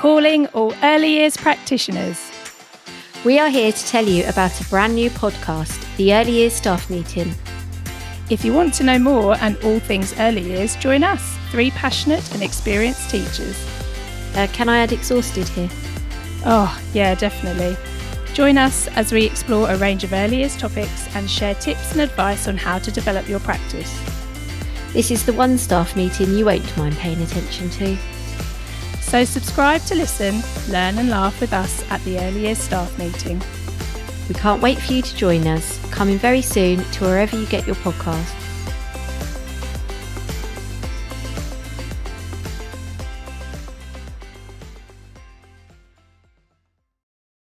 calling all early years practitioners. We are here to tell you about a brand new podcast, the Early Years Staff Meeting. If you want to know more and all things early years, join us, three passionate and experienced teachers. Uh, can I add exhausted here? Oh, yeah, definitely. Join us as we explore a range of early years topics and share tips and advice on how to develop your practice. This is the one staff meeting you won't mind paying attention to. So subscribe to listen, learn and laugh with us at the early years staff meeting. We can't wait for you to join us. Coming very soon to wherever you get your podcasts.